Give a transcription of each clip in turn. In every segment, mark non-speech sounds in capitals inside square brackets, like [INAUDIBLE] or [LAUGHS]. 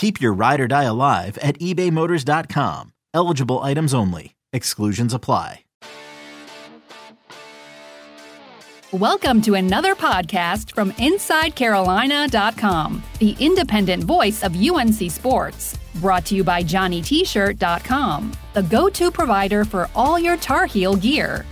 Keep your ride or die alive at ebaymotors.com. Eligible items only. Exclusions apply. Welcome to another podcast from InsideCarolina.com, the independent voice of UNC Sports. Brought to you by JohnnyT-shirt.com, the go-to provider for all your Tar Heel gear.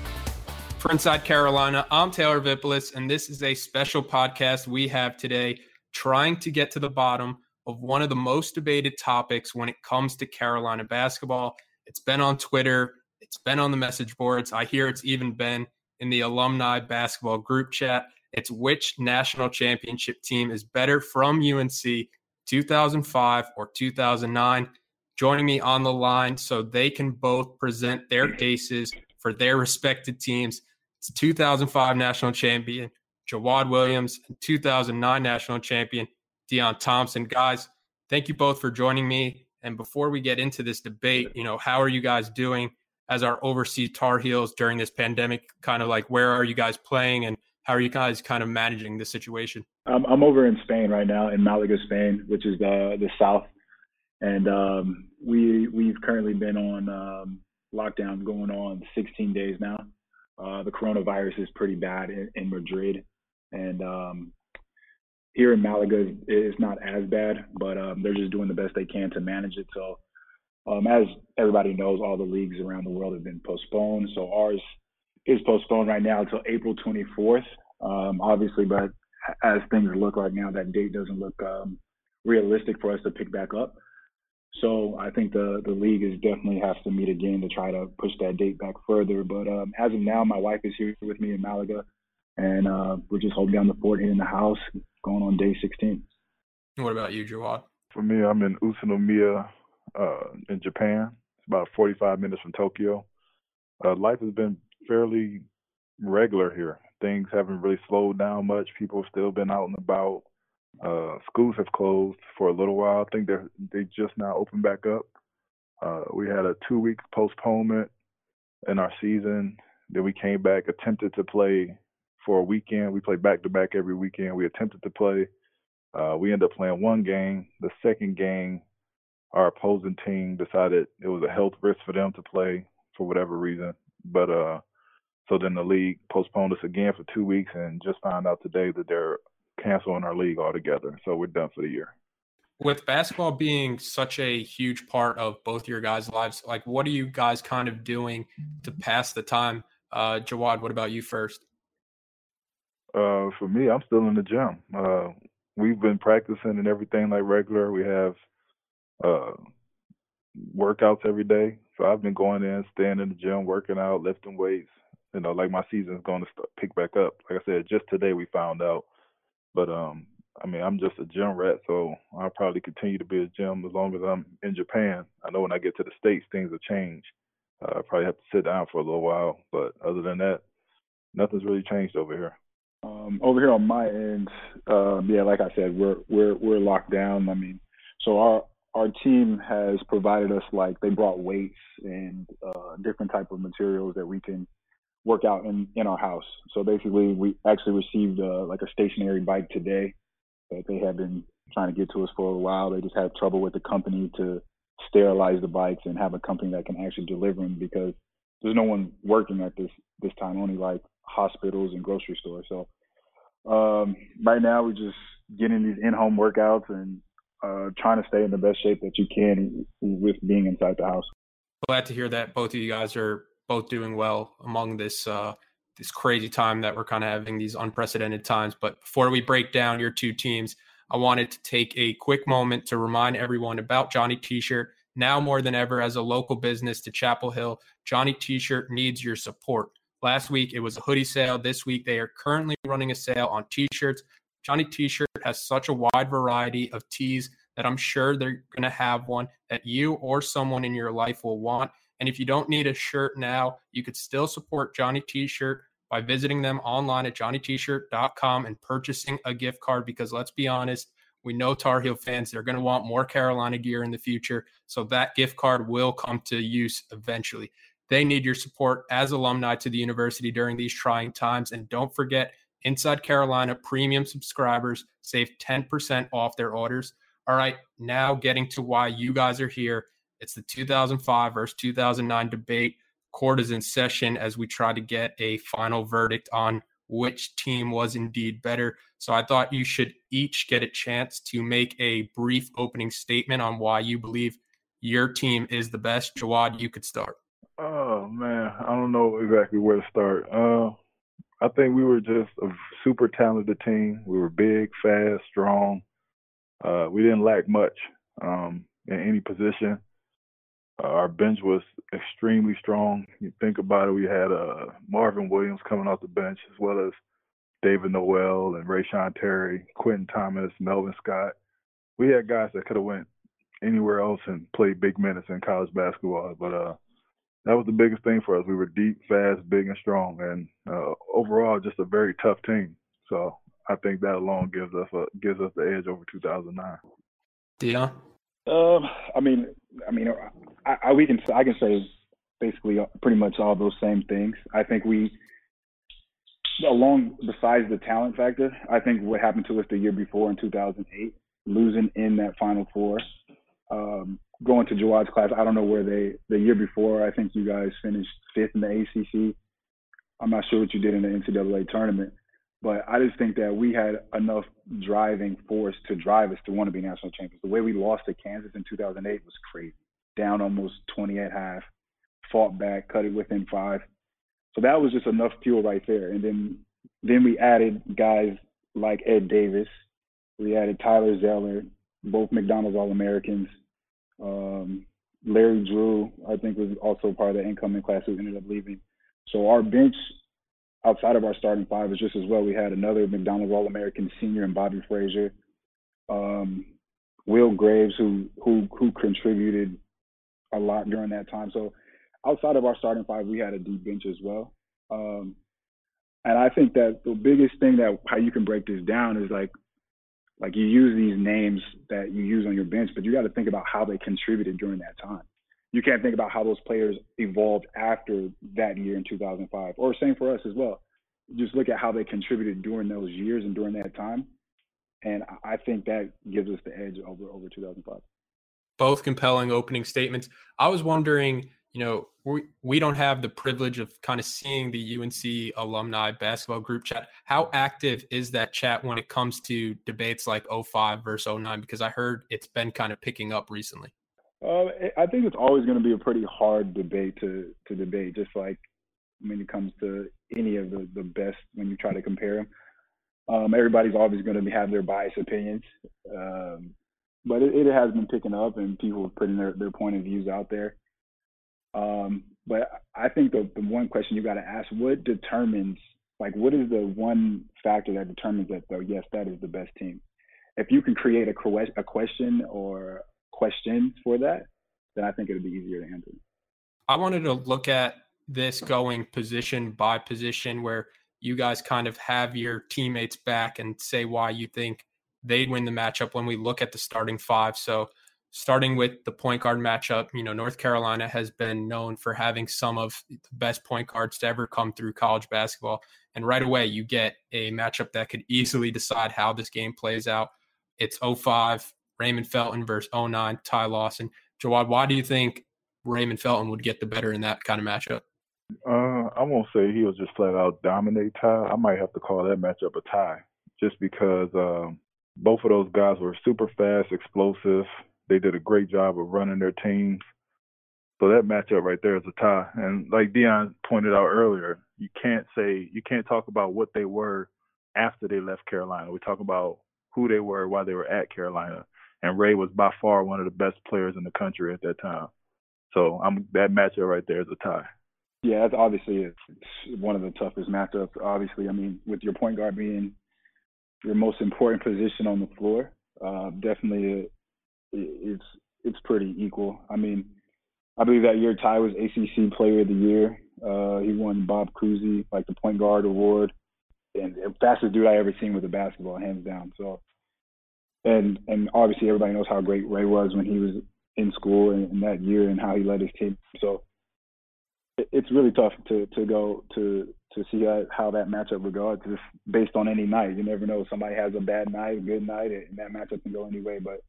For Inside Carolina, I'm Taylor Vippolis, and this is a special podcast we have today trying to get to the bottom of one of the most debated topics when it comes to Carolina basketball. It's been on Twitter, it's been on the message boards. I hear it's even been in the alumni basketball group chat. It's which national championship team is better from UNC 2005 or 2009. Joining me on the line so they can both present their cases for their respected teams. It's 2005 national champion Jawad Williams and 2009 national champion Deon Thompson. Guys, thank you both for joining me. And before we get into this debate, you know, how are you guys doing? as our overseas Tar Heels during this pandemic? Kind of like where are you guys playing and how are you guys kind of managing this situation? Um, I'm over in Spain right now, in Malaga, Spain, which is the the south, and um, we we've currently been on um, lockdown going on 16 days now. Uh, the coronavirus is pretty bad in, in Madrid, and um, here in Malaga it's not as bad, but um, they're just doing the best they can to manage it. So um, as everybody knows, all the leagues around the world have been postponed. So ours is postponed right now until April 24th. Um, obviously, but as things look right now, that date doesn't look um, realistic for us to pick back up. So I think the the league is definitely has to meet again to try to push that date back further. But um, as of now, my wife is here with me in Malaga, and uh, we're just holding down the fort here in the house, going on day 16. What about you, Jawad? For me, I'm in Utsunomiya, uh, in Japan. It's about 45 minutes from Tokyo. Uh, life has been fairly regular here. Things haven't really slowed down much. People have still been out and about. Uh, schools have closed for a little while. I think they they just now opened back up. Uh, we had a two week postponement in our season. Then we came back, attempted to play for a weekend. We played back to back every weekend. We attempted to play. Uh, we ended up playing one game. The second game our opposing team decided it was a health risk for them to play for whatever reason. But uh, so then the league postponed us again for two weeks, and just found out today that they're canceling our league altogether. So we're done for the year. With basketball being such a huge part of both your guys' lives, like what are you guys kind of doing to pass the time? Uh, Jawad, what about you first? Uh, for me, I'm still in the gym. Uh, we've been practicing and everything like regular. We have uh, workouts every day. So I've been going in, staying in the gym, working out, lifting weights. You know, like my season's going to start, pick back up. Like I said, just today we found out. But um, I mean, I'm just a gym rat, so I'll probably continue to be a gym as long as I'm in Japan. I know when I get to the states, things will change. Uh, I probably have to sit down for a little while, but other than that, nothing's really changed over here. Um, over here on my end, um, yeah, like I said, we're we're we're locked down. I mean, so our our team has provided us like they brought weights and uh, different type of materials that we can work out in in our house. So basically, we actually received uh, like a stationary bike today that they have been trying to get to us for a while. They just had trouble with the company to sterilize the bikes and have a company that can actually deliver them because there's no one working at this this time, only like hospitals and grocery stores. So um, right now we're just getting these in-home workouts and uh, trying to stay in the best shape that you can with being inside the house. Glad to hear that both of you guys are both doing well among this uh, this crazy time that we're kind of having these unprecedented times. But before we break down your two teams, I wanted to take a quick moment to remind everyone about Johnny T-shirt. Now more than ever, as a local business to Chapel Hill, Johnny T-shirt needs your support. Last week it was a hoodie sale. This week they are currently running a sale on T-shirts. Johnny T-shirt has such a wide variety of tees that I'm sure they're going to have one that you or someone in your life will want. And if you don't need a shirt now, you could still support Johnny T-shirt by visiting them online at johnnytshirt.com and purchasing a gift card because let's be honest, we know Tar Heel fans, they're going to want more Carolina gear in the future. So that gift card will come to use eventually. They need your support as alumni to the university during these trying times. And don't forget, Inside Carolina premium subscribers save 10% off their orders. All right, now getting to why you guys are here. It's the 2005 versus 2009 debate. Court is in session as we try to get a final verdict on which team was indeed better. So I thought you should each get a chance to make a brief opening statement on why you believe your team is the best. Jawad, you could start. Oh man, I don't know exactly where to start. Uh, I think we were just a super talented team. We were big, fast, strong. Uh, we didn't lack much um, in any position. Our bench was extremely strong. You think about it, we had uh, Marvin Williams coming off the bench, as well as David Noel and Reyshawn Terry, Quentin Thomas, Melvin Scott. We had guys that could have went anywhere else and played big minutes in college basketball, but uh, that was the biggest thing for us. We were deep, fast, big, and strong, and uh, overall just a very tough team. So I think that alone gives us a, gives us the edge over 2009. Deon. Um, I mean, I mean, I, I, we can I can say basically pretty much all those same things. I think we, along besides the talent factor, I think what happened to us the year before in 2008, losing in that Final Four, um, going to Jawad's class. I don't know where they the year before. I think you guys finished fifth in the ACC. I'm not sure what you did in the NCAA tournament, but I just think that we had enough driving force to drive us to want to be national champions. The way we lost to Kansas in 2008 was crazy. Down almost 20 at half, fought back, cut it within five. So that was just enough fuel right there. And then then we added guys like Ed Davis. We added Tyler Zeller, both McDonald's All Americans. Um, Larry Drew, I think, was also part of the incoming class who ended up leaving. So our bench outside of our starting five is just as well. We had another McDonald's All American senior and Bobby Frasor, um, Will Graves, who who who contributed a lot during that time. So outside of our starting five, we had a deep bench as well. Um, and I think that the biggest thing that how you can break this down is like like you use these names that you use on your bench, but you got to think about how they contributed during that time. You can't think about how those players evolved after that year in 2005, or same for us as well. Just look at how they contributed during those years and during that time, and I think that gives us the edge over over 2005. Both compelling opening statements. I was wondering you know, we, we don't have the privilege of kind of seeing the UNC alumni basketball group chat. How active is that chat when it comes to debates like 05 versus 09? Because I heard it's been kind of picking up recently. Uh, I think it's always going to be a pretty hard debate to, to debate, just like when it comes to any of the, the best when you try to compare them. Um, everybody's always going to have their biased opinions. Um, but it, it, has been picking up and people are putting their, their point of views out there. Um, but I think the, the one question you got to ask: What determines, like, what is the one factor that determines that? Though, yes, that is the best team. If you can create a, a question or questions for that, then I think it would be easier to answer. I wanted to look at this going position by position, where you guys kind of have your teammates back and say why you think they'd win the matchup when we look at the starting five. So starting with the point guard matchup, you know, North Carolina has been known for having some of the best point guards to ever come through college basketball. And right away, you get a matchup that could easily decide how this game plays out. It's 05, Raymond Felton versus 09, Ty Lawson. Jawad, why do you think Raymond Felton would get the better in that kind of matchup? Uh, I won't say he'll just flat out dominate Ty. I might have to call that matchup a tie, just because um, both of those guys were super fast, explosive, they did a great job of running their teams. So that matchup right there is a tie. And like Deon pointed out earlier, you can't say you can't talk about what they were after they left Carolina. We talk about who they were while they were at Carolina, and Ray was by far one of the best players in the country at that time. So I'm that matchup right there is a tie. Yeah, it's obviously it's one of the toughest matchups. Obviously, I mean, with your point guard being your most important position on the floor, uh, definitely it's it's pretty equal. I mean, I believe that year Ty was ACC Player of the Year. Uh, he won Bob Cousy like the point guard award, and fastest dude I ever seen with a basketball, hands down. So, and and obviously everybody knows how great Ray was when he was in school in, in that year and how he led his team. So, it, it's really tough to to go to to see how, that matchup would go. It's just based on any night. You never know. Somebody has a bad night, a good night, and that matchup can go any way. But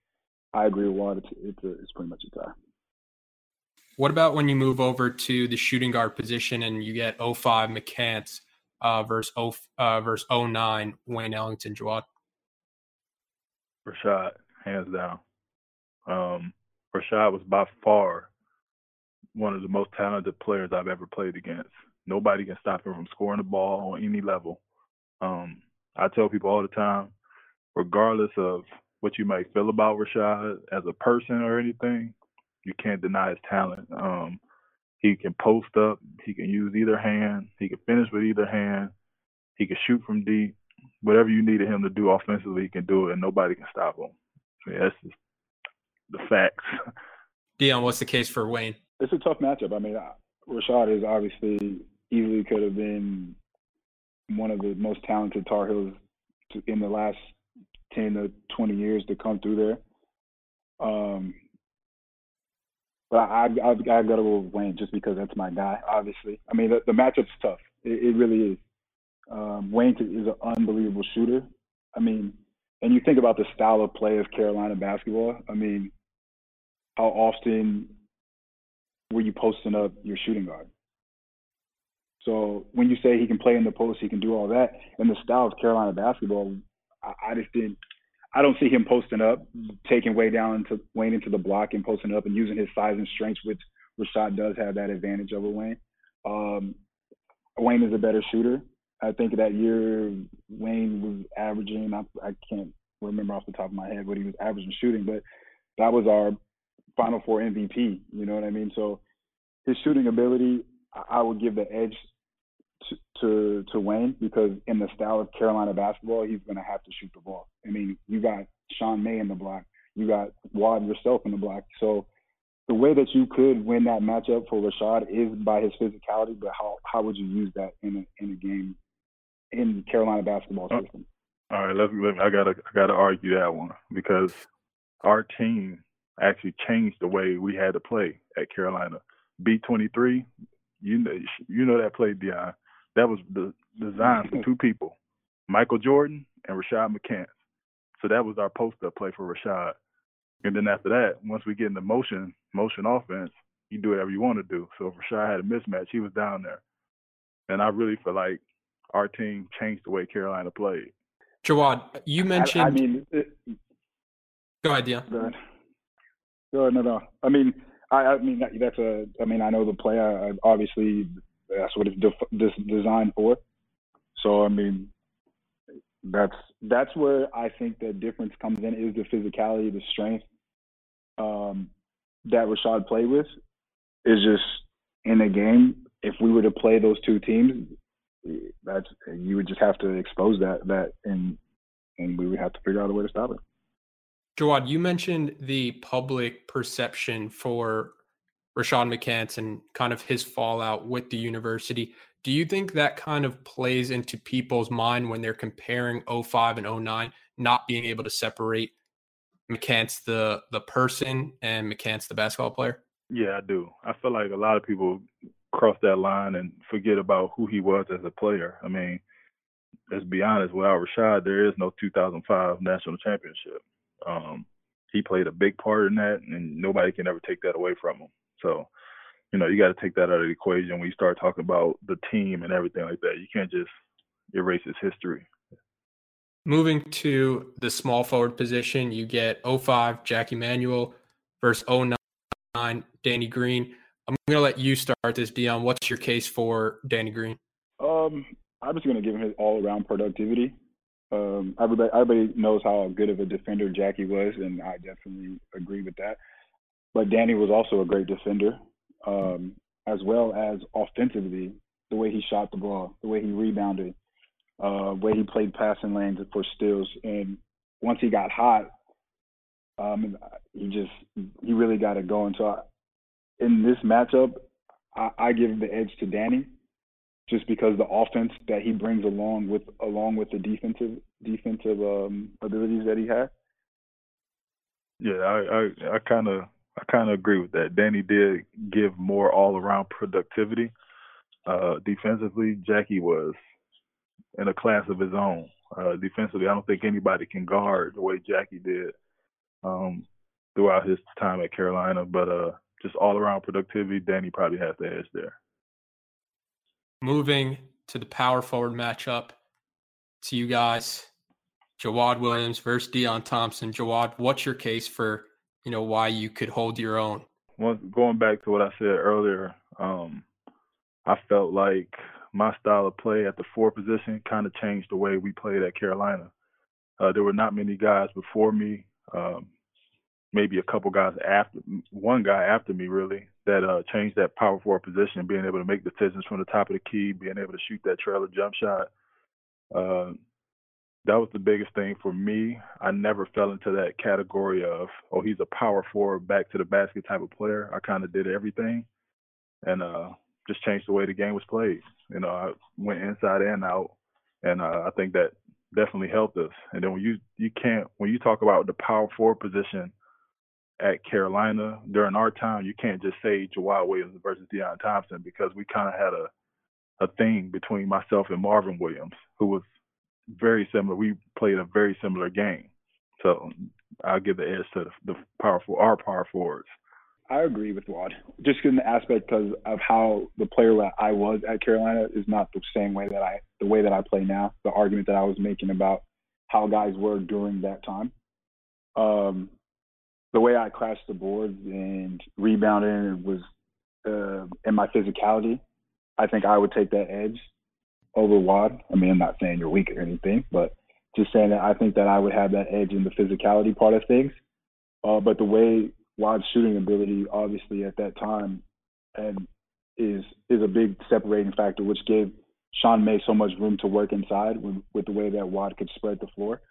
I agree with Walt. It's it's, a, it's pretty much a tie. What about when you move over to the shooting guard position and you get 05 McCants uh, versus 0, uh, versus 09 Wayne Ellington Jawad? Rashad, hands down. Um, Rashad was by far one of the most talented players I've ever played against. Nobody can stop him from scoring the ball on any level. Um, I tell people all the time, regardless of what you might feel about Rashad as a person or anything, you can't deny his talent. Um, he can post up, he can use either hand, he can finish with either hand, he can shoot from deep. Whatever you needed him to do offensively, he can do it, and nobody can stop him. I mean, that's just the facts. [LAUGHS] Deon, what's the case for Wayne? It's a tough matchup. I mean, Rashad is obviously easily could have been one of the most talented Tar Heels in the last 10 to 20 years to come through there. Um, but I, I, I got to go with Wayne just because that's my guy, obviously. I mean, the, the matchup's tough. It, it really is. Um, Wayne is an unbelievable shooter. I mean, and you think about the style of play of Carolina basketball. I mean, how often were you posting up your shooting guard? So when you say he can play in the post, he can do all that, and the style of Carolina basketball, I, I just didn't. I don't see him posting up, taking way down into Wayne into the block and posting up and using his size and strength, which Rashad does have that advantage over Wayne. Um, Wayne is a better shooter. I think that year Wayne was averaging. I, I can't remember off the top of my head what he was averaging shooting, but that was our Final Four MVP. You know what I mean? So his shooting ability, I would give the edge to, to to Wayne because in the style of Carolina basketball, he's going to have to shoot the ball. I mean, you got Sean May in the block, you got Wad yourself in the block. So the way that you could win that matchup for Rashad is by his physicality. But how how would you use that in a in a game in Carolina basketball oh, system? All right, let me, let me, I gotta I gotta argue that one because our team actually changed the way we had to play at Carolina. B twenty three, you know you know that play, Deon that was the designed for two people, Michael Jordan and Rashad McCants. So that was our post up play for Rashad. And then after that, once we get into motion, motion offense, you do whatever you want to do. So if Rashad had a mismatch, he was down there. And I really feel like our team changed the way Carolina played. Jawad, you mentioned. I, I mean, it, go ahead, Deon. Go ahead. Go ahead, no, no. I mean, I, I mean that's a. I mean, I know the play. I, obviously, that's what it's de- designed for. So I mean, that's that's where I think the difference comes in is the physicality, the strength um, that Rashad played with is just in a game. If we were to play those two teams, that's you would just have to expose that that and and we would have to figure out a way to stop it. Jawad, you mentioned the public perception for Rashad McCants and kind of his fallout with the university. Do you think that kind of plays into people's mind when they're comparing 05 and 09, not being able to separate McCants the the person and McCants the basketball player? Yeah, I do. I feel like a lot of people cross that line and forget about who he was as a player. I mean, let's be honest, without Rashad, there is no 2005 national championship. Um, he played a big part in that, and nobody can ever take that away from him. So, you know, you got to take that out of the equation when you start talking about the team and everything like that. You can't just erase his history. Moving to the small forward position, you get 05 Jackie Manuel versus 09 Danny Green. I'm going to let you start this, Deon. What's your case for Danny Green? Um, I'm just gonna give him his all around productivity. Um, everybody, everybody knows how good of a defender Jackie was, and I definitely agree with that. But Danny was also a great defender, um, as well as offensively, the way he shot the ball, the way he rebounded, uh, way he played passing lanes for steals, and once he got hot, um, he just he really got it going. So in this matchup, I, I give the edge to Danny just because the offense that he brings along with along with the defensive defensive um, abilities that he has. Yeah, I I, kind of I kind of agree with that. Danny did give more all around productivity. Uh, defensively, Jackie was in a class of his own. Uh, defensively, I don't think anybody can guard the way Jackie did um, throughout his time at Carolina. But uh, just all around productivity, Danny probably has the edge there. Moving to the power forward matchup to you guys, Jawad Williams versus Deon Thompson. Jawad, what's your case for you know why you could hold your own? Well, going back to what I said earlier, um, I felt like my style of play at the four position kind of changed the way we played at Carolina. Uh, there were not many guys before me, um, maybe a couple guys after, one guy after me really, that uh, changed that power forward position, being able to make decisions from the top of the key, being able to shoot that trailer jump shot. Uh, that was the biggest thing for me. I never fell into that category of, oh, he's a power forward, back to the basket type of player. I kind of did everything and uh, just changed the way the game was played. You know, I went inside and out, and uh, I think that definitely helped us. And then when you you can't when you talk about the power forward position at Carolina during our time, you can't just say Jawad Williams versus Deon Thompson because we kind of had a a thing between myself and Marvin Williams, who was very similar. We played a very similar game, so I'll give the edge to the, the powerful our power forwards. I agree with Wad, just in the aspect because of how the player that I was at Carolina is not the same way that I the way that I play now. The argument that I was making about how guys were during that time. Um, the way I crashed the boards and rebounding was uh, and my physicality, I think I would take that edge over Wad. I mean, I'm not saying you're weak or anything, but just saying that I think that I would have that edge in the physicality part of things. Uh, but the way Wad's shooting ability, obviously at that time, and is is a big separating factor, which gave Sean May so much room to work inside with, with the way that Wad could spread the floor.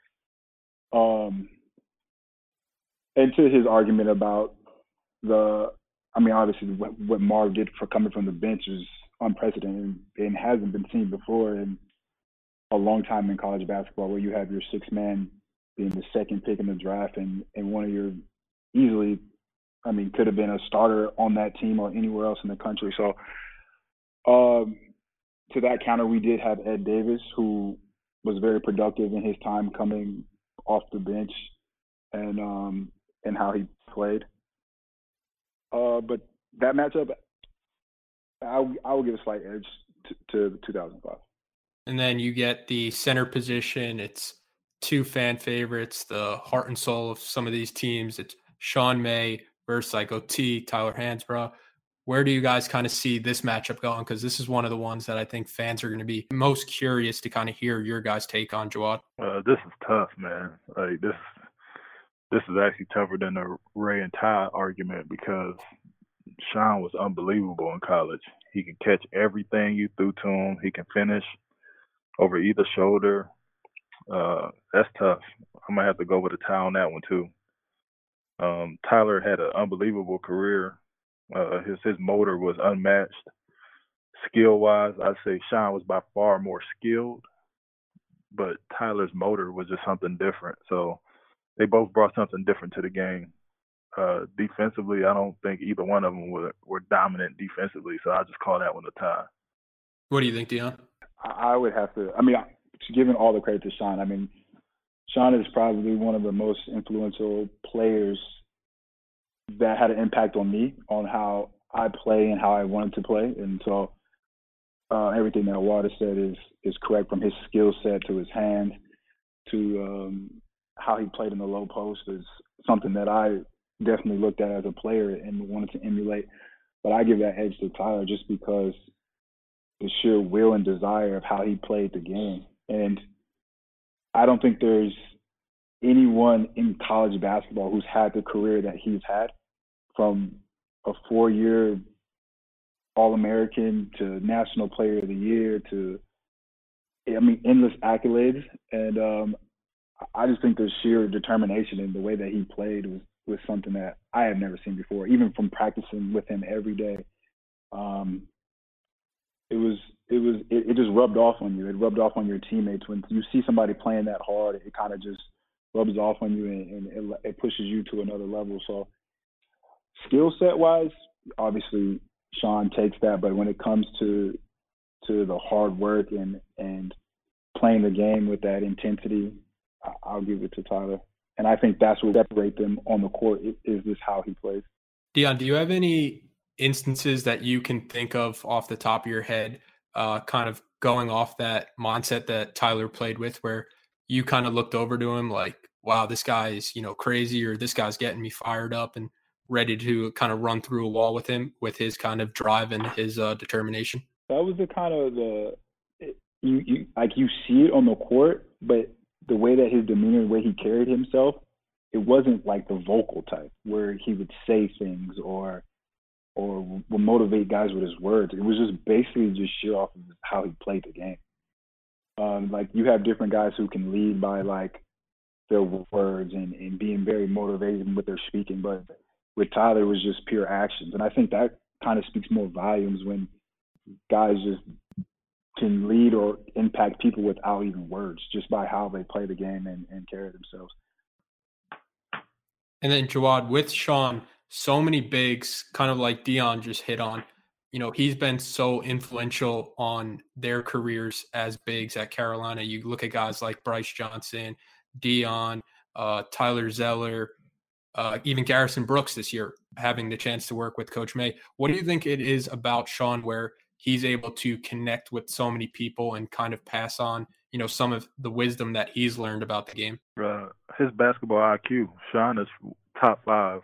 Um, and to his argument about the, I mean, obviously what, what Marv did for coming from the bench is unprecedented and hasn't been seen before in a long time in college basketball, where you have your six man being the second pick in the draft and and one of your easily, I mean, could have been a starter on that team or anywhere else in the country. So, um, to that counter, we did have Ed Davis, who was very productive in his time coming off the bench and um, and how he played. Uh, but that matchup, I I will give a slight edge to, to 2005. And then you get the center position. It's two fan favorites, the heart and soul of some of these teams. It's Sean May versus Psycho T, Tyler Hansbrough. Where do you guys kind of see this matchup going? Because this is one of the ones that I think fans are going to be most curious to kind of hear your guys' take on, Jawad. Uh, this is tough, man. Like this, this is actually tougher than the Ray and Ty argument because Sean was unbelievable in college. He can catch everything you threw to him. He can finish over either shoulder. Uh, that's tough. I'm gonna have to go with a tie on that one too. Um, Tyler had an unbelievable career. Uh, his his motor was unmatched. Skill wise, I'd say Sean was by far more skilled, but Tyler's motor was just something different. So they both brought something different to the game. Uh, defensively, I don't think either one of them were, were dominant defensively, so I just call that one a tie. What do you think, Deon? I would have to. I mean, giving all the credit to Sean. I mean, Sean is probably one of the most influential players that had an impact on me on how I play and how I wanted to play. And so uh, everything that Water said is is correct from his skill set to his hand to um, how he played in the low post is something that I definitely looked at as a player and wanted to emulate. But I give that edge to Tyler just because the sheer will and desire of how he played the game. And I don't think there's anyone in college basketball who's had the career that he's had from a four year All American to National Player of the Year to, I mean, endless accolades. And um, I just think the sheer determination in the way that he played was, was something that I have never seen before, even from practicing with him every day. Um, it was it was it, it just rubbed off on you. It rubbed off on your teammates when you see somebody playing that hard. It kind of just rubs off on you and, and it, it pushes you to another level. So skill set wise, obviously Sean takes that, but when it comes to to the hard work and and playing the game with that intensity, I'll give it to Tyler. And I think that's what separates them on the court is this how he plays. Deon, do you have any instances that you can think of off the top of your head, uh, kind of going off that mindset that Tyler played with, where you kind of looked over to him like, wow, this guy's, you know, crazy or this guy's getting me fired up and ready to kind of run through a wall with him with his kind of drive and his uh, determination? That was the kind of the you, you like you see it on the court, but the way that his demeanor, the way he carried himself, it wasn't like the vocal type where he would say things or or will motivate guys with his words. It was just basically just sheer off of how he played the game. Um, like you have different guys who can lead by like their words and, and being very motivated with their speaking, but with Tyler it was just pure actions. And I think that kind of speaks more volumes when guys just can lead or impact people without even words, just by how they play the game and, and carry themselves. And then Jawad with Sean, so many bigs, kind of like Deon just hit on. You know, he's been so influential on their careers as bigs at Carolina. You look at guys like Brice Johnson, Deon, uh, Tyler Zeller, uh, even Garrison Brooks this year, having the chance to work with Coach May. What do you think it is about Sean where he's able to connect with so many people and kind of pass on, you know, some of the wisdom that he's learned about the game? Uh, his basketball IQ, Sean is top five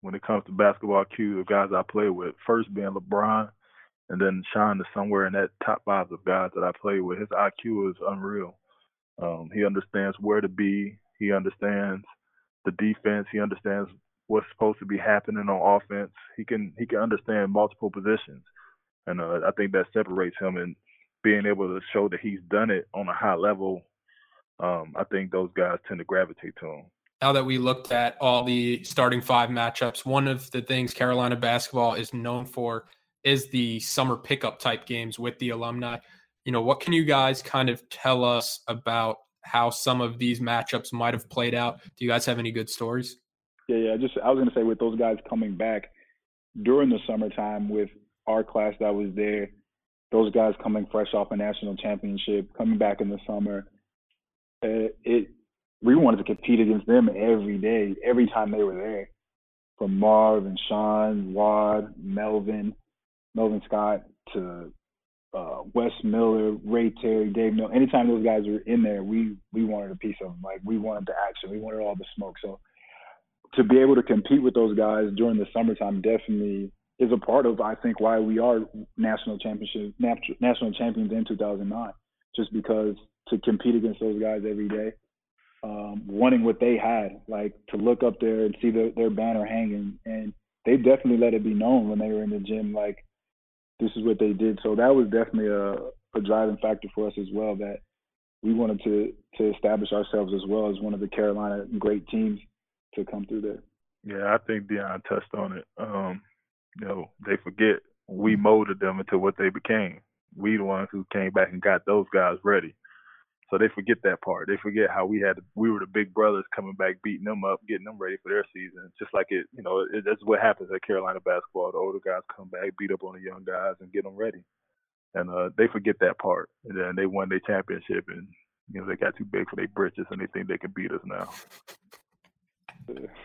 when it comes to basketball IQ, of guys I play with. First being LeBron, and then Sean is somewhere in that top five of guys that I play with. His IQ is unreal. Um, he understands where to be. He understands the defense. He understands what's supposed to be happening on offense. He can he can understand multiple positions, and uh, I think that separates him and being able to show that he's done it on a high level. Um, I think those guys tend to gravitate to him now that we looked at all the starting five matchups, one of the things Carolina basketball is known for is the summer pickup type games with the alumni. You know, what can you guys kind of tell us about how some of these matchups might have played out? Do you guys have any good stories? Yeah, yeah. Just I was gonna say with those guys coming back during the summertime with our class that was there, those guys coming fresh off a national championship, coming back in the summer, uh, it we wanted to compete against them every day, every time they were there. From Marv and Sean, Wad, Melvin, Melvin Scott to uh, Wes Miller, Ray Terry, Dave No. Anytime those guys were in there, we we wanted a piece of them. Like we wanted the action, we wanted all the smoke. So to be able to compete with those guys during the summertime definitely is a part of I think why we are national championship national champions in 2009. Just because to compete against those guys every day um, wanting what they had, like to look up there and see the, their banner hanging. And they definitely let it be known when they were in the gym, like this is what they did. So that was definitely a, a driving factor for us as well. That we wanted to to establish ourselves as well as one of the Carolina great teams to come through there. Yeah, I think Deon touched on it. Um, you know, they forget we molded them into what they became. We the ones who came back and got those guys ready. So they forget that part. They forget how we had we were the big brothers coming back, beating them up, getting them ready for their season. Just like it, you know, it, that's what happens at Carolina basketball. The older guys come back, beat up on the young guys, and get them ready. And uh, they forget that part. And then they won their championship, and you know they got too big for their britches, and they think they can beat us now.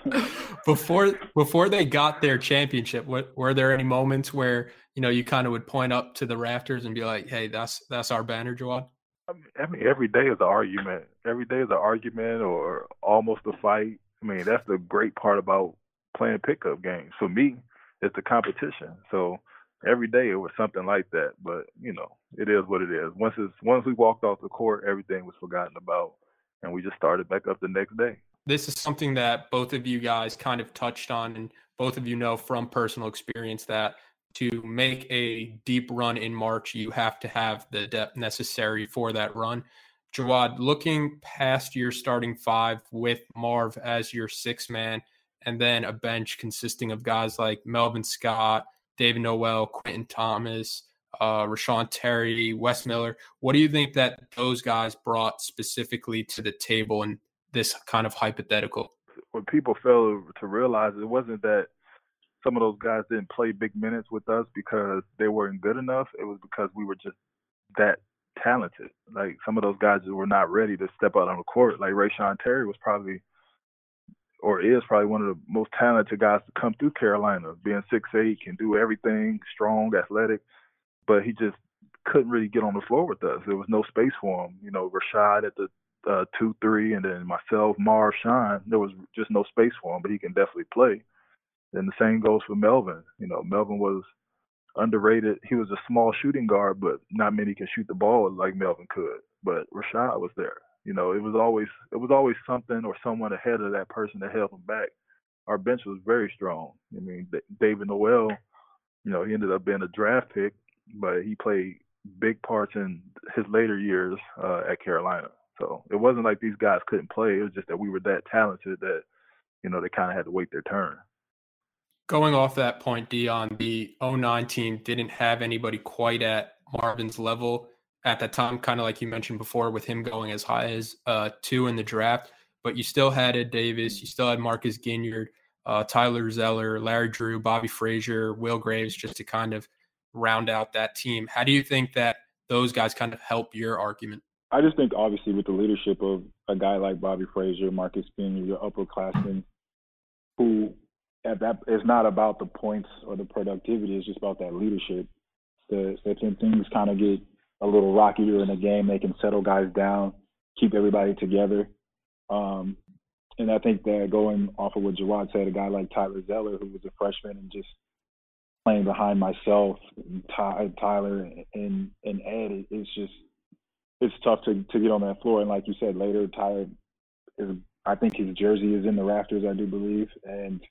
[LAUGHS] before before they got their championship, what, were there any moments where you know you kind of would point up to the rafters and be like, "Hey, that's that's our banner, Jawad"? I mean, every day is an argument. Every day is an argument or almost a fight. I mean, that's the great part about playing pickup games. For me, it's the competition. So every day it was something like that. But you know, it is what it is. Once it's once we walked off the court, everything was forgotten about, and we just started back up the next day. This is something that both of you guys kind of touched on, and both of you know from personal experience that to make a deep run in March, you have to have the depth necessary for that run. Jawad, looking past your starting five with Marv as your six man, and then a bench consisting of guys like Melvin Scott, David Noel, Quentin Thomas, uh, Reyshawn Terry, Wes Miller. What do you think that those guys brought specifically to the table in this kind of hypothetical? What people fail to realize it wasn't that some of those guys didn't play big minutes with us because they weren't good enough. It was because we were just that talented. Like some of those guys were not ready to step out on the court. Like Reyshawn Terry was probably or is probably one of the most talented guys to come through Carolina, being six eight, can do everything, strong, athletic, but he just couldn't really get on the floor with us. There was no space for him. You know, Rashad at the uh, two three, and then myself, Marv, Sean. There was just no space for him, but he can definitely play. Then the same goes for Melvin. You know, Melvin was underrated. He was a small shooting guard, but not many can shoot the ball like Melvin could. But Rashad was there. You know, it was always it was always something or someone ahead of that person to help him back. Our bench was very strong. I mean, David Noel, you know, he ended up being a draft pick, but he played big parts in his later years uh, at Carolina. So it wasn't like these guys couldn't play. It was just that we were that talented that, you know, they kind of had to wait their turn. Going off that point, Deon, the 09 team didn't have anybody quite at Marvin's level at that time, kind of like you mentioned before, with him going as high as uh, two in the draft. But you still had Ed Davis, you still had Marcus Ginyard, uh, Tyler Zeller, Larry Drew, Bobby Frasor, Will Graves, just to kind of round out that team. How do you think that those guys kind of help your argument? I just think obviously with the leadership of a guy like Bobby Frasor, Marcus Ginyard, your upperclassmen, who at that it's not about the points or the productivity. It's just about that leadership. The, so when things kind of get a little rockier in the game, they can settle guys down, keep everybody together. Um, and I think that going off of what Jawad said, a guy like Tyler Zeller, who was a freshman and just playing behind myself, Ty, Tyler, and and Ed, it's just it's tough to to get on that floor. And like you said, later Tyler is, I think his jersey is in the rafters, I do believe, and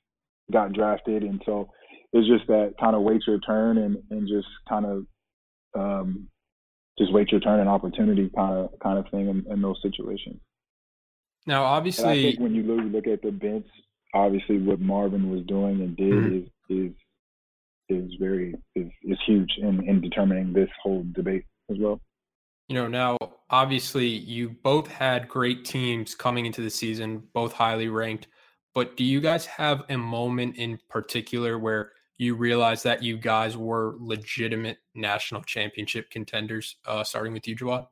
got drafted, and so it's just that kind of wait your turn and and just kind of um, just wait your turn and opportunity kind of kind of thing in, in those situations. Now, obviously, and I think when you look, look at the bench, obviously what Marvin was doing and did mm-hmm. is is is very is, is huge in, in determining this whole debate as well. You know, now obviously you both had great teams coming into the season, both highly ranked. But do you guys have a moment in particular where you realized that you guys were legitimate national championship contenders, uh, starting with you, Jawad?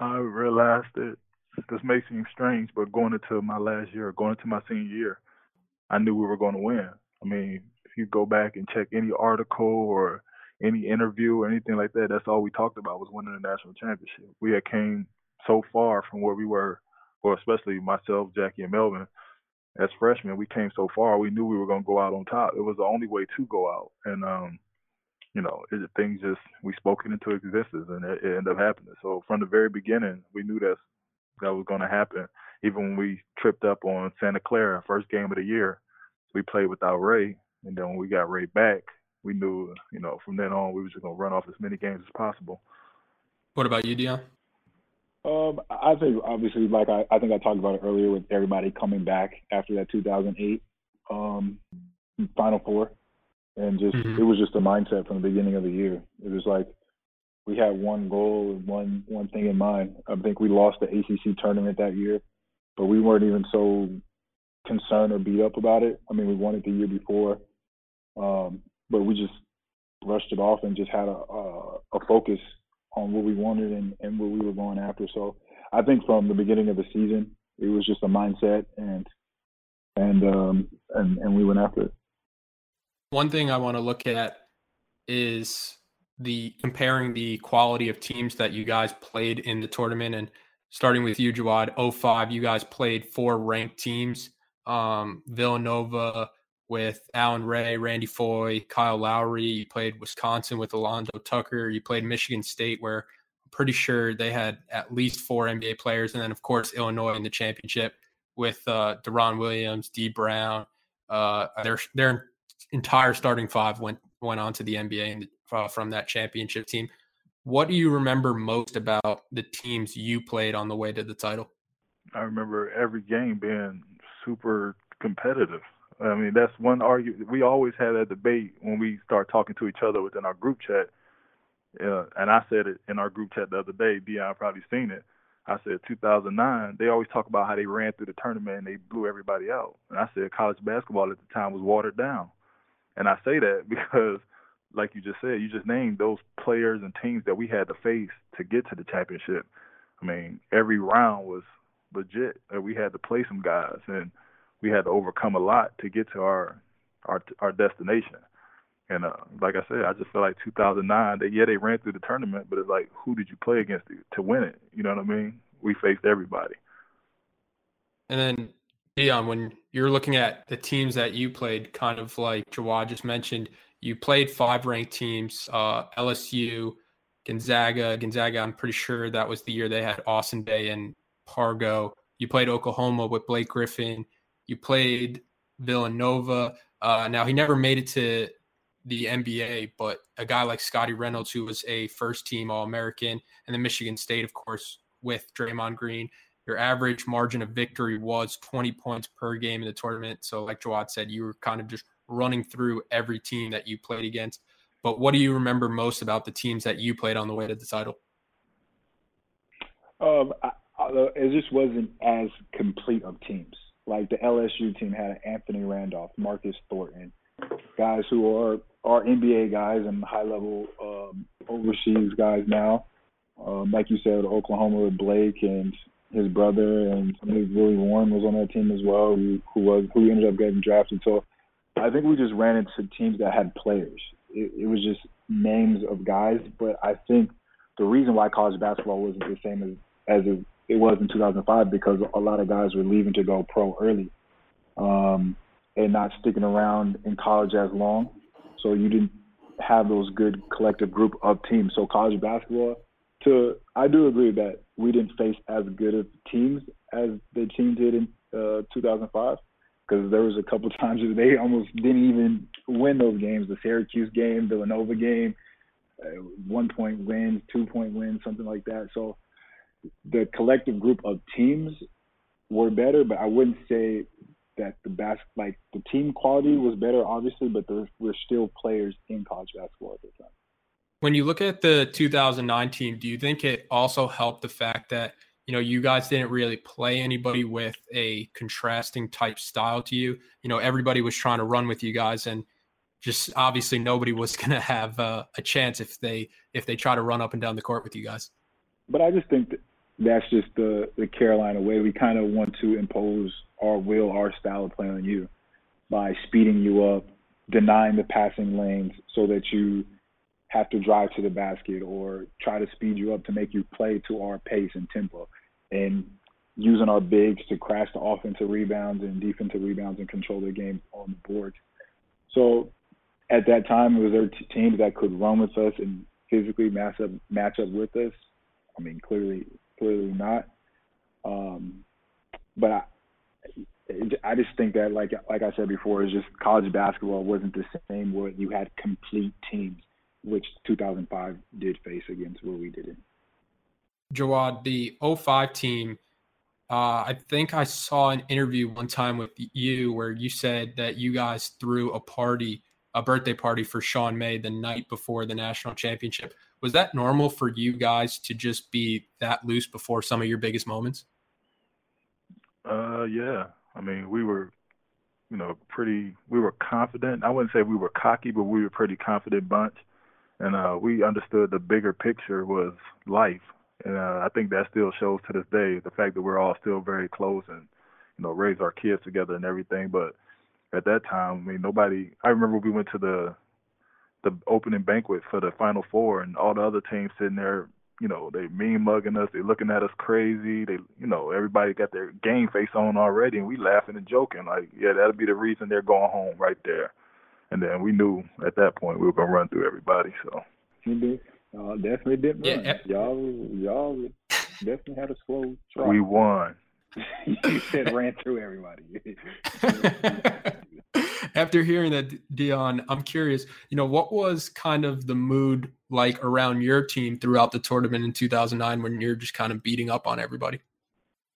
I realized that this may seem strange, but going into my last year, going into my senior year, I knew we were going to win. I mean, if you go back and check any article or any interview or anything like that, that's all we talked about was winning the national championship. We had came so far from where we were, or especially myself, Jackie, and Melvin, as freshmen, we came so far. We knew we were going to go out on top. It was the only way to go out, and um, you know, it, things just we spoke it into existence, and it, it ended up happening. So from the very beginning, we knew that that was going to happen. Even when we tripped up on Santa Clara, first game of the year, we played without Ray, and then when we got Ray back, we knew, you know, from then on we were just going to run off as many games as possible. What about you, Deon? Um, I think obviously, like I, I think I talked about it earlier with everybody coming back after that 2008 um, Final Four, and just mm-hmm. it was just a mindset from the beginning of the year. It was like we had one goal and one one thing in mind. I think we lost the ACC tournament that year, but we weren't even so concerned or beat up about it. I mean, we won it the year before, um, but we just brushed it off and just had a, a, a focus on what we wanted and, and what we were going after. So I think from the beginning of the season, it was just a mindset and and um and, and we went after it. One thing I want to look at is the comparing the quality of teams that you guys played in the tournament and starting with you, Jawad, 05, you guys played four ranked teams. Um, Villanova, with Allan Ray, Randy Foye, Kyle Lowry. You played Wisconsin with Alando Tucker. You played Michigan State, where I'm pretty sure they had at least four NBA players, and then of course Illinois in the championship with uh, Deron Williams, Dee Brown. Uh, their their entire starting five went went on to the NBA and uh, from that championship team. What do you remember most about the teams you played on the way to the title? I remember every game being super competitive. I mean, that's one argument. We always had that debate when we start talking to each other within our group chat. Uh, and I said it in our group chat the other day. Deon probably seen it. I said 2009. They always talk about how they ran through the tournament and they blew everybody out. And I said college basketball at the time was watered down. And I say that [LAUGHS] because, like you just said, you just named those players and teams that we had to face to get to the championship. I mean, every round was legit. We had to play some guys, and we had to overcome a lot to get to our our our destination. And uh, like I said, I just feel like 2009. They yeah they ran through the tournament, but it's like who did you play against to win it? You know what I mean? We faced everybody. And then Deon, when you're looking at the teams that you played, kind of like Jawad just mentioned, you played five ranked teams: uh, LSU, Gonzaga. Gonzaga, I'm pretty sure that was the year they had Austin Daye and Pargo. You played Oklahoma with Blake Griffin. You played Villanova. Uh, now he never made it to the NBA, but a guy like Scottie Reynolds, who was a first team All American, and then Michigan State, of course, with Draymond Green. Your average margin of victory was 20 points per game in the tournament. So, like Jawad said, you were kind of just running through every team that you played against. But what do you remember most about the teams that you played on the way to the title? Um, I, it just wasn't as complete of teams. Like the LSU team had Anthony Randolph, Marcus Thornton, guys who are are NBA guys and high level um, overseas guys now. Um, like you said, Oklahoma with Blake and his brother, and I believe Willie Warren was on that team as well, who, who was who ended up getting drafted. So I think we just ran into teams that had players. It, it was just names of guys, but I think the reason why college basketball wasn't the same as as it it was in 2005 because a lot of guys were leaving to go pro early um, and not sticking around in college as long. So you didn't have those good collective group of teams. So college basketball, to I do agree that we didn't face as good of teams as the team did in uh, 2005 because there was a couple [LAUGHS] times that they almost didn't even win those games. The Syracuse game, the Villanova game, uh, one point wins, two point wins, something like that. So the collective group of teams were better, but I wouldn't say that the bas- like the team quality was better, obviously, but there were still players in college basketball at the time. When you look at the 2009 team, do you think it also helped the fact that you know you guys didn't really play anybody with a contrasting type style to you? You know, everybody was trying to run with you guys, and just obviously nobody was [LAUGHS] going to have uh, a chance if they if they try to run up and down the court with you guys. But I just think that that's just the the Carolina way. We kind of want to impose our will, our style of play on you by speeding you up, denying the passing lanes so that you have to drive to the basket or try to speed you up to make you play to our pace and tempo, and using our bigs to crash the offensive rebounds and defensive rebounds and control the game on the board. So at that time, it was there teams that could run with us and physically match up match up with us. I mean, clearly clearly not. Um, but I, I just think that, like like I said before, it's just college basketball wasn't the same where you had complete teams, which 2005 did face against where we didn't. Jawad, the 05 team, uh, I think I saw an interview one time with you where you said that you guys threw a party, a birthday party for Sean May the night before the national championship. Was that normal for you guys to just be that loose before some of your biggest moments? Uh, yeah. I mean, we were, you know, pretty. We were confident. I wouldn't say we were cocky, but we were pretty confident bunch, and uh, we understood the bigger picture was life. And uh, I think that still shows to this day the fact that we're all still very close and, you know, raise our kids together and everything. But at that time, I mean, nobody. I remember we went to the the opening banquet for the Final Four, and all the other teams sitting there you know, they mean mugging us. They looking at us crazy. They, you know, everybody got their game face on already, and we laughing and joking. Like, yeah, that'll be the reason they're going home right there. And then we knew at that point we were gonna run through everybody. So. You did. Uh, definitely didn't yeah, run. Y'all, y'all definitely had a slow. Trot. We won. [LAUGHS] you said ran through everybody. [LAUGHS] After hearing that, Deon, I'm curious. You know, what was kind of the mood like around your team throughout the tournament in 2009 when you're just kind of beating up on everybody?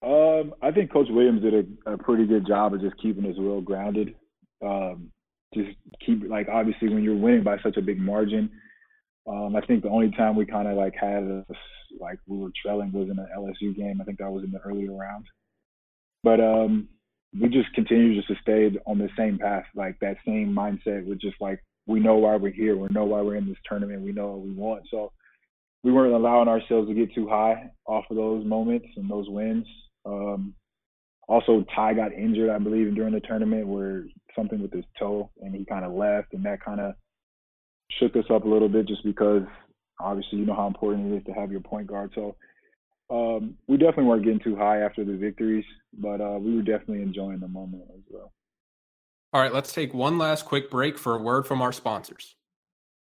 Um, I think Coach Williams did a, a, pretty good job of just keeping us real grounded. Um, just keep like obviously when you're winning by such a big margin. Um, I think the only time we kind of like had a, like we were trailing was in an LSU game. I think that was in the earlier rounds. But um, we just continue just to stay on the same path, like that same mindset with just like we know why we're here, we know why we're in this tournament, we know what we want. So we weren't allowing ourselves to get too high off of those moments and those wins. Um, also, Ty got injured, I believe, during the tournament where something with his toe, and he kind of left, and that kind of shook us up a little bit, just because obviously you know how important it is to have your point guard. So um, we definitely weren't getting too high after the victories, but uh, we were definitely enjoying the moment as well. All right, let's take one last quick break for a word from our sponsors.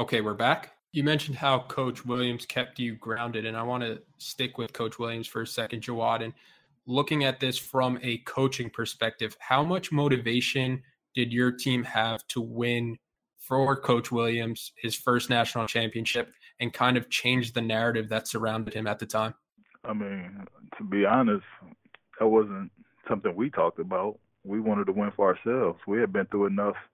Okay, we're back. You mentioned how Coach Williams kept you grounded, and I want to stick with Coach Williams for a second, Jawad. And looking at this from a coaching perspective, how much motivation did your team have to win for Coach Williams, his first national championship, and kind of change the narrative that surrounded him at the time? I mean, to be honest, that wasn't something we talked about. We wanted to win for ourselves. We had been through enough –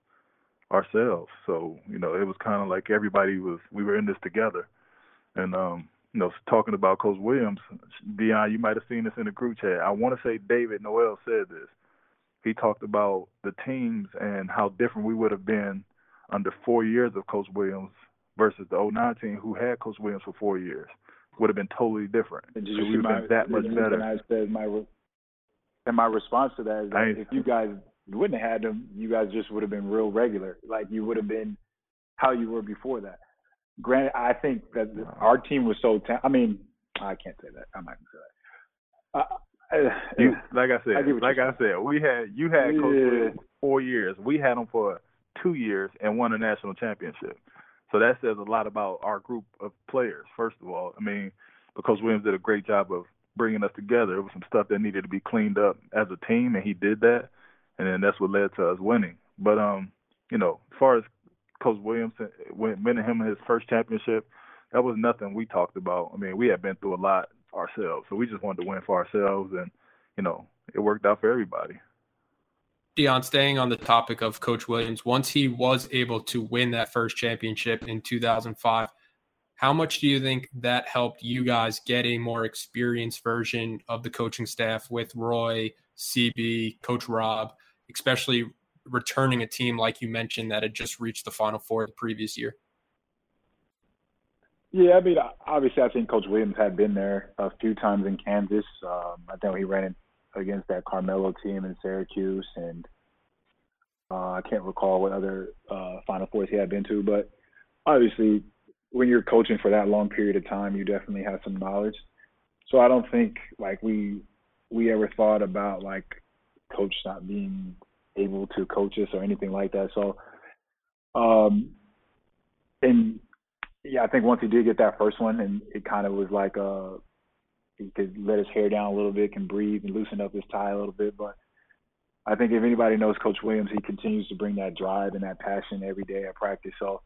ourselves. So you know, it was kind of like everybody was we were in this together. And um, you know, talking about Coach Williams, Deon, you might have seen this in the group chat. I want to say David Noel said this. He talked about the teams and how different we would have been under four years of Coach Williams versus the 09 team who had Coach Williams for four years. Would have been totally different. And would have been that much better. I said my and my response to that is that if you guys you wouldn't have had them, you guys just would have been real regular. Like you would have been how you were before that. Granted, I think that our team was so. Ta- I mean, I can't say that. I'm not gonna say that. Uh, you, like I said, I like I said, we had you had Coach yeah. for four years. We had him for two years and won a national championship. So that says a lot about our group of players. First of all, I mean, because Williams did a great job of bringing us together. It was some stuff that needed to be cleaned up as a team, and he did that and then that's what led to us winning. But um, you know, as far as Coach Williams winning him his first championship, that was nothing we talked about. I mean, we had been through a lot ourselves, so we just wanted to win for ourselves, and you know, it worked out for everybody. Deon, staying on the topic of Coach Williams, once he was able to win that first championship in 2005, how much do you think that helped you guys get a more experienced version of the coaching staff with Roy, CB, Coach Rob? Especially returning a team like you mentioned that had just reached the Final Four the previous year? Yeah, I mean, obviously, I think Coach Williams had been there a few times in Kansas. Um, I think he ran against that Carmelo team in Syracuse, and uh, I can't recall what other uh, Final Fours he had been to. But obviously, when you're coaching for that long period of time, you definitely have some knowledge. So I don't think like we we ever thought about like coach not being able to coach us or anything like that. So, um, and Yeah, I think once he did get that first one, and it kind of was like uh, he could let his hair down a little bit, can breathe and loosen up his tie a little bit. But I think if anybody knows Coach Williams, he continues to bring that drive and that passion every day at practice. So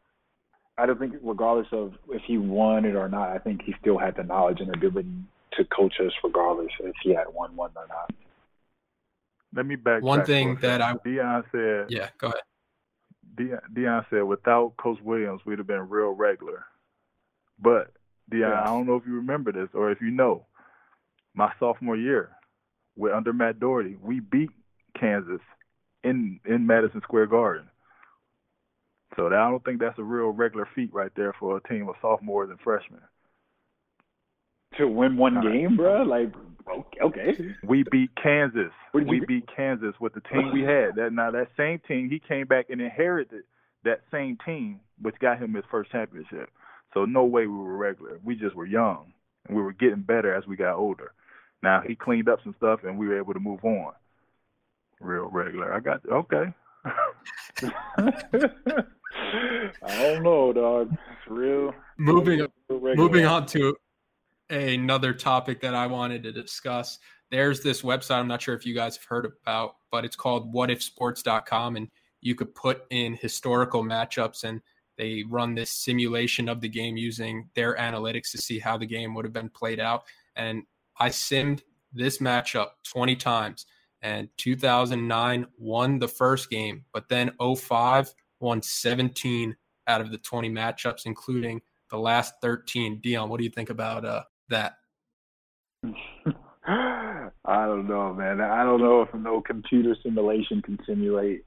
I don't think, regardless of if he won it or not, I think he still had the knowledge and ability to coach us, regardless if he had won one or not. Let me back. One thing that I Deon said. Yeah, go ahead. Deon, Deon said without Coach Williams, we'd have been real regular. But Deon, yeah. I don't know if you remember this or if you know, my sophomore year, with under Matt Doherty, we beat Kansas in in Madison Square Garden. So I don't think that's a real regular feat right there for a team of sophomores and freshmen. To win one All game, right. bro? Like, okay. We beat Kansas. We beat Kansas with the team we had. That now that same team, he came back and inherited that same team, which got him his first championship. So no way we were regular. We just were young, and we were getting better as we got older. Now he cleaned up some stuff, and we were able to move on. Real regular. I got okay. [LAUGHS] I don't know, dog. It's real. Moving real moving on to another topic that I wanted to discuss. There's this website I'm not sure if you guys have heard about, but it's called whatifsports.com and you could put in historical matchups and they run this simulation of the game using their analytics to see how the game would have been played out. And I simmed this matchup 20 times and 2009 won the first game, but then 05 won 17 out of the 20 matchups, including the last 13. Deon, what do you think about uh, that? [LAUGHS] I don't know, man. I don't know if no computer simulation can simulate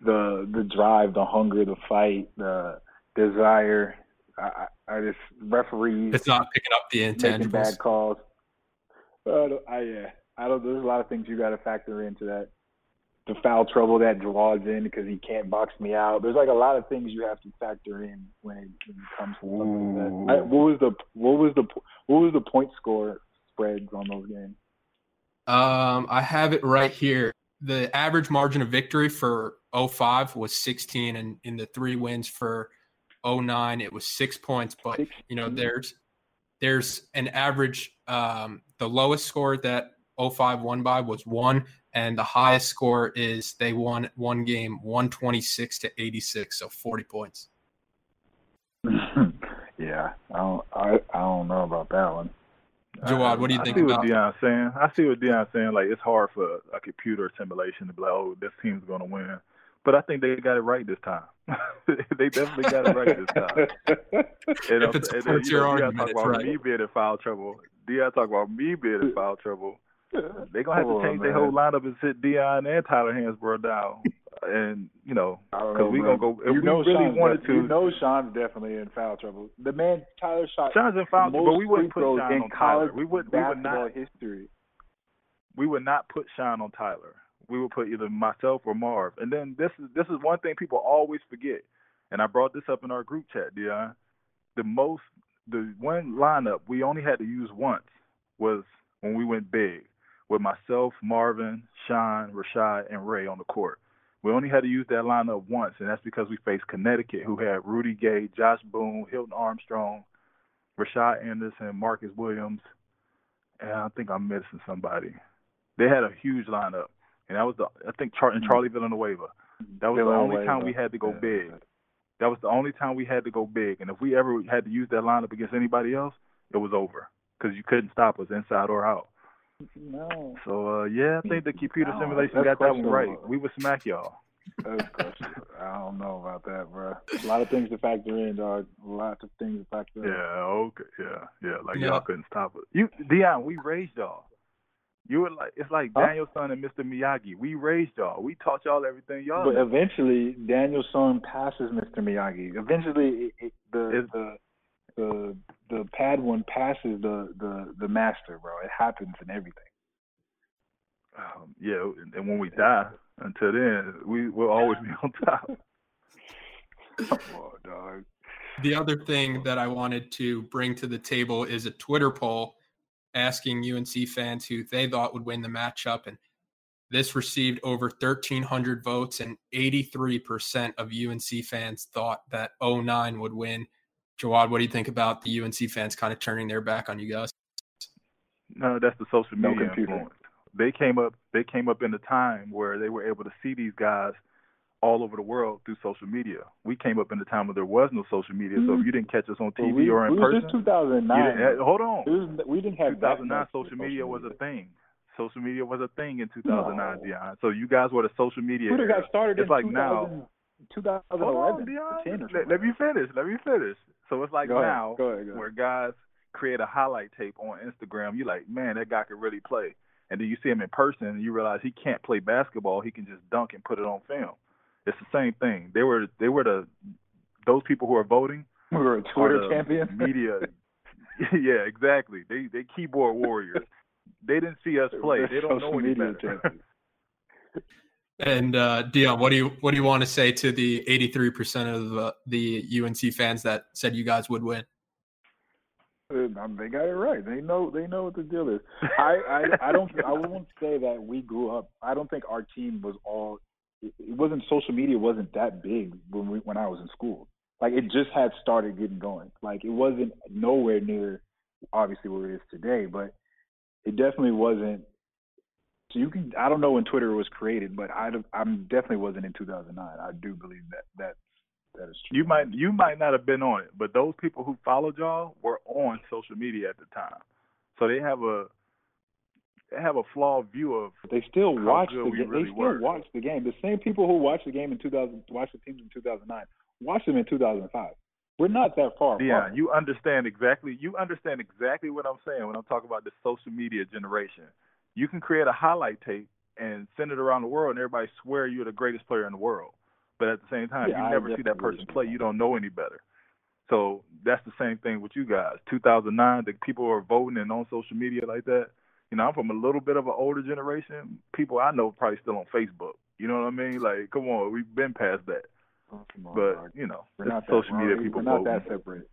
the the drive, the hunger, the fight, the desire. I, I just referees. It's not picking up the intangibles. Bad calls. Uh, I yeah. I don't. There's a lot of things you got to factor into that. The foul trouble that draws in because he can't box me out. There's like a lot of things you have to factor in when it, when it comes to something like that. I, what was the what was the what was the point score spreads on those games? Um, I have it right here. The average margin of victory for 05 was 16, and in the three wins for 09, it was six points. But you know, there's there's an average. Um, the lowest score that 05 won by was one, and the highest score is they won one game 126 to 86, so 40 points. [LAUGHS] yeah, I don't, I, I don't know about that one. Jawad, what do you think I see about? What Deon's saying. I see what Deon's saying. Like it's hard for a computer simulation to be like, oh, this team's going to win. But I think they got it right this time. [LAUGHS] they definitely got it right this time. [LAUGHS] and, if it's, and, and, you know, Deon talk about right. me being in foul trouble. Deon talk about me being in foul trouble. They're gonna have to change their whole lineup and sit Deon and Tyler Hansbrough down. And you know, because we gonna go. If you know we really Sean's wanted to, you know Sean's definitely in foul trouble. The man Tyler shot. Sean's in foul trouble, but we wouldn't put Sean in on Tyler. We would. We would not. History. We would not put Sean on Tyler. We would put either myself or Marv. And then this is this is one thing people always forget. And I brought this up in our group chat, Deon. The most, the one lineup we only had to use once was when we went big with myself, Marvin, Sean, Rashad, and Ray on the court. We only had to use that lineup once, and that's because we faced Connecticut, who had Rudy Gay, Josh Boone, Hilton Armstrong, Rashad Anderson, Marcus Williams, and I think I'm missing somebody. They had a huge lineup, and that was the I think Char- and Charlie Villanueva. That was the only time we had to go big. That was the only time we had to go big, and if we ever had to use that lineup against anybody else, it was over because you couldn't stop us inside or out. No. So uh, yeah, I think the [LAUGHS] computer simulation got that one right. We would smack y'all. That's I don't know about that, bro. A lot of things to factor in, dog. A lot of things to factor in. Yeah. Okay. Yeah. Yeah. Like yeah. y'all couldn't stop us. You, Deon, we raised y'all. You were like it's like huh? Daniel-san and Mr. Miyagi. We raised y'all. We taught y'all everything y'all. But eventually, Daniel-san passes Mr. Miyagi. Eventually, it, it, the the the the pad one passes the the the master, bro. It happens in everything. Um, yeah, and when we die, until then, we will always be [LAUGHS] on top. Come on, dog. The other thing that I wanted to bring to the table is a Twitter poll asking UNC fans who they thought would win the matchup, and this received over 1,300 votes, and 83% of UNC fans thought that 09 would win Jawad, what do you think about the UNC fans kind of turning their back on you guys? No, that's the social media computer. influence. They came up. They came up in a time where they were able to see these guys all over the world through social media. We came up in a time where there was no social media, so if you didn't catch us on TV Well, we, or in we person, was just 2009. eh, hold on. It was, we didn't have that 2009 much social media was a thing. Social media was a thing in 2009, No. Deon. So you guys were the social media. Would have era. got started It's in like 2000, now. 2011. Hold on, Dion. Let, let me finish. Let me finish. So it's like Go ahead. now Go ahead, go ahead. where guys create a highlight tape on Instagram. You're like, man, that guy could really play. And then you see him in person and you realize he can't play basketball. He can just dunk and put it on film. It's the same thing. They were they were the those people who are voting We were a Twitter champion. [LAUGHS] Media. [LAUGHS] yeah, exactly. They they keyboard warriors. They didn't see us play. They don't social know any media better. [LAUGHS] And uh, Deon, what do you what do you want to say to the 83% of uh, the UNC fans that said you guys would win? Um, They got it right. They know. They know what the deal is. I, I, I don't. I won't say that we grew up. I don't think our team was all. It it wasn't social media. wasn't that big when we when I was in school. Like it just had started getting going. Like it wasn't nowhere near, obviously where it is today. But it definitely wasn't. So you can. I don't know when Twitter was created, but I I'm definitely wasn't in 2009. I do believe that that that is true. You might you might not have been on it, but those people who followed y'all were on social media at the time, so they have a they have a flawed view of They still watch the game. really they still were. watch the game. The same people who watched the game in 2000, watched the teams in 2009, watched them in 2005. We're not that far Yeah, apart. you understand exactly. You understand exactly what I'm saying when I'm talking about the social media generation. You can create a highlight tape and send it around the world, and everybody swear you're the greatest player in the world. But at the same time, Yeah, you never see that person play. that. You don't know any better. So that's the same thing with you guys. 2009, the people are voting and on social media like that. You know, I'm from a little bit of an older generation. People I know probably still on Facebook. You know what I mean? Like, come on, we've been past that. Oh, come on, But dog. you know, we're not social media we're, people We're not voting. that separated.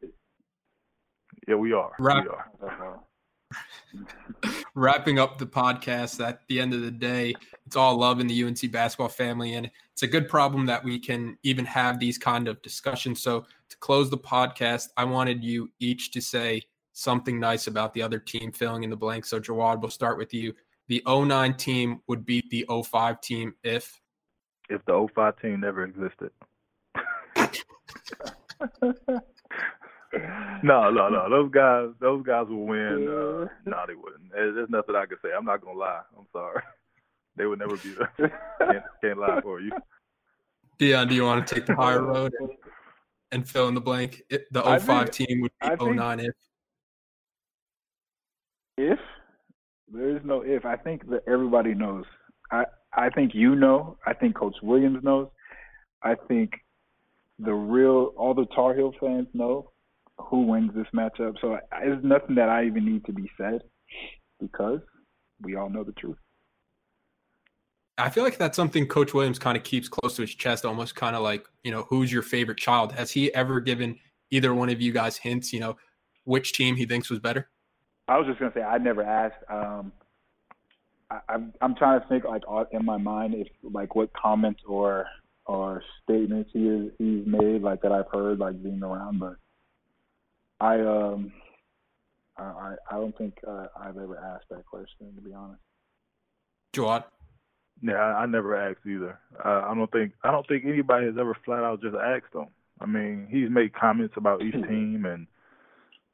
Yeah, we are. Right. We are. Not that far. wrapping up the podcast at the end of the day it's all love in the unc basketball family and it's a good problem that we can even have these kind of discussions so to close the podcast i wanted you each to say something nice about the other team filling in the blank so jawad we'll start with you the 09 team would beat the 05 team if If the 05 team never existed. [LAUGHS] [LAUGHS] No, no, no. Those guys, those guys will win. Uh, no, they wouldn't. There's, there's nothing I can say. I'm not gonna lie. I'm sorry. [LAUGHS] They would never be there. [LAUGHS] Can't, can't lie for you. deon do you want to take the higher road and, and fill in the blank It- the I 05 think- team would I beat think- 09 if if there is no if, I think that everybody knows. I I think you know. I think Coach Williams knows. I think the real all the Tar Heel fans know who wins this matchup. So I- there's nothing that I even need to be said because we all know the truth. I feel like that's something Coach Williams kind of keeps close to his chest, almost kind of like, you know, who's your favorite child? Has he ever given either one of you guys hints, you know, which team he thinks was better? I was just gonna say I never asked. Um, I, I'm I'm trying to think like in my mind if like what comments or or statements he is, he's made like that I've heard like being around, but I um I I, I don't think uh, I've ever asked that question to be honest. Jawad? Yeah, I, I never asked either. Uh, I don't think I don't think anybody has ever flat out just asked him. I mean, he's made comments about each [LAUGHS] team and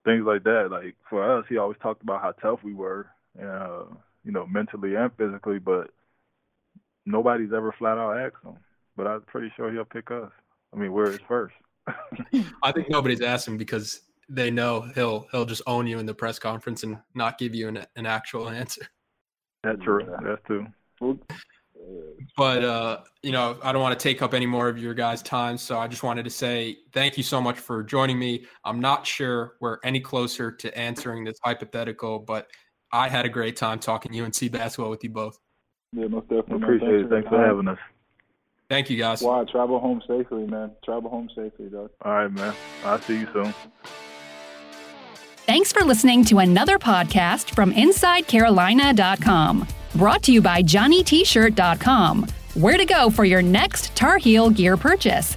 things like that. Like for us, he always talked about how tough we were, uh, you know, mentally and physically. But nobody's ever flat out asked him. But I'm pretty sure he'll pick us. I mean, we're his first. [LAUGHS] I think nobody's asked him because they know he'll he'll just own you in the press conference and not give you an, an actual [LAUGHS] answer. That's true. That's true. But uh, you know, I don't want to take up any more of your guys' time, so I just wanted to say thank you so much for joining me. I'm not sure we're any closer to answering this hypothetical, but I had a great time talking UNC basketball with you both. yeah, most definitely. man. Appreciate it. Thanks for time. having us. Thank you guys. Wow, travel home safely, man. Travel home safely, dog. All right, man. I'll see you soon. Thanks for listening to another podcast from InsideCarolina.com. Brought to you by JohnnyT-shirt.com. Where to go for your next Tar Heel gear purchase.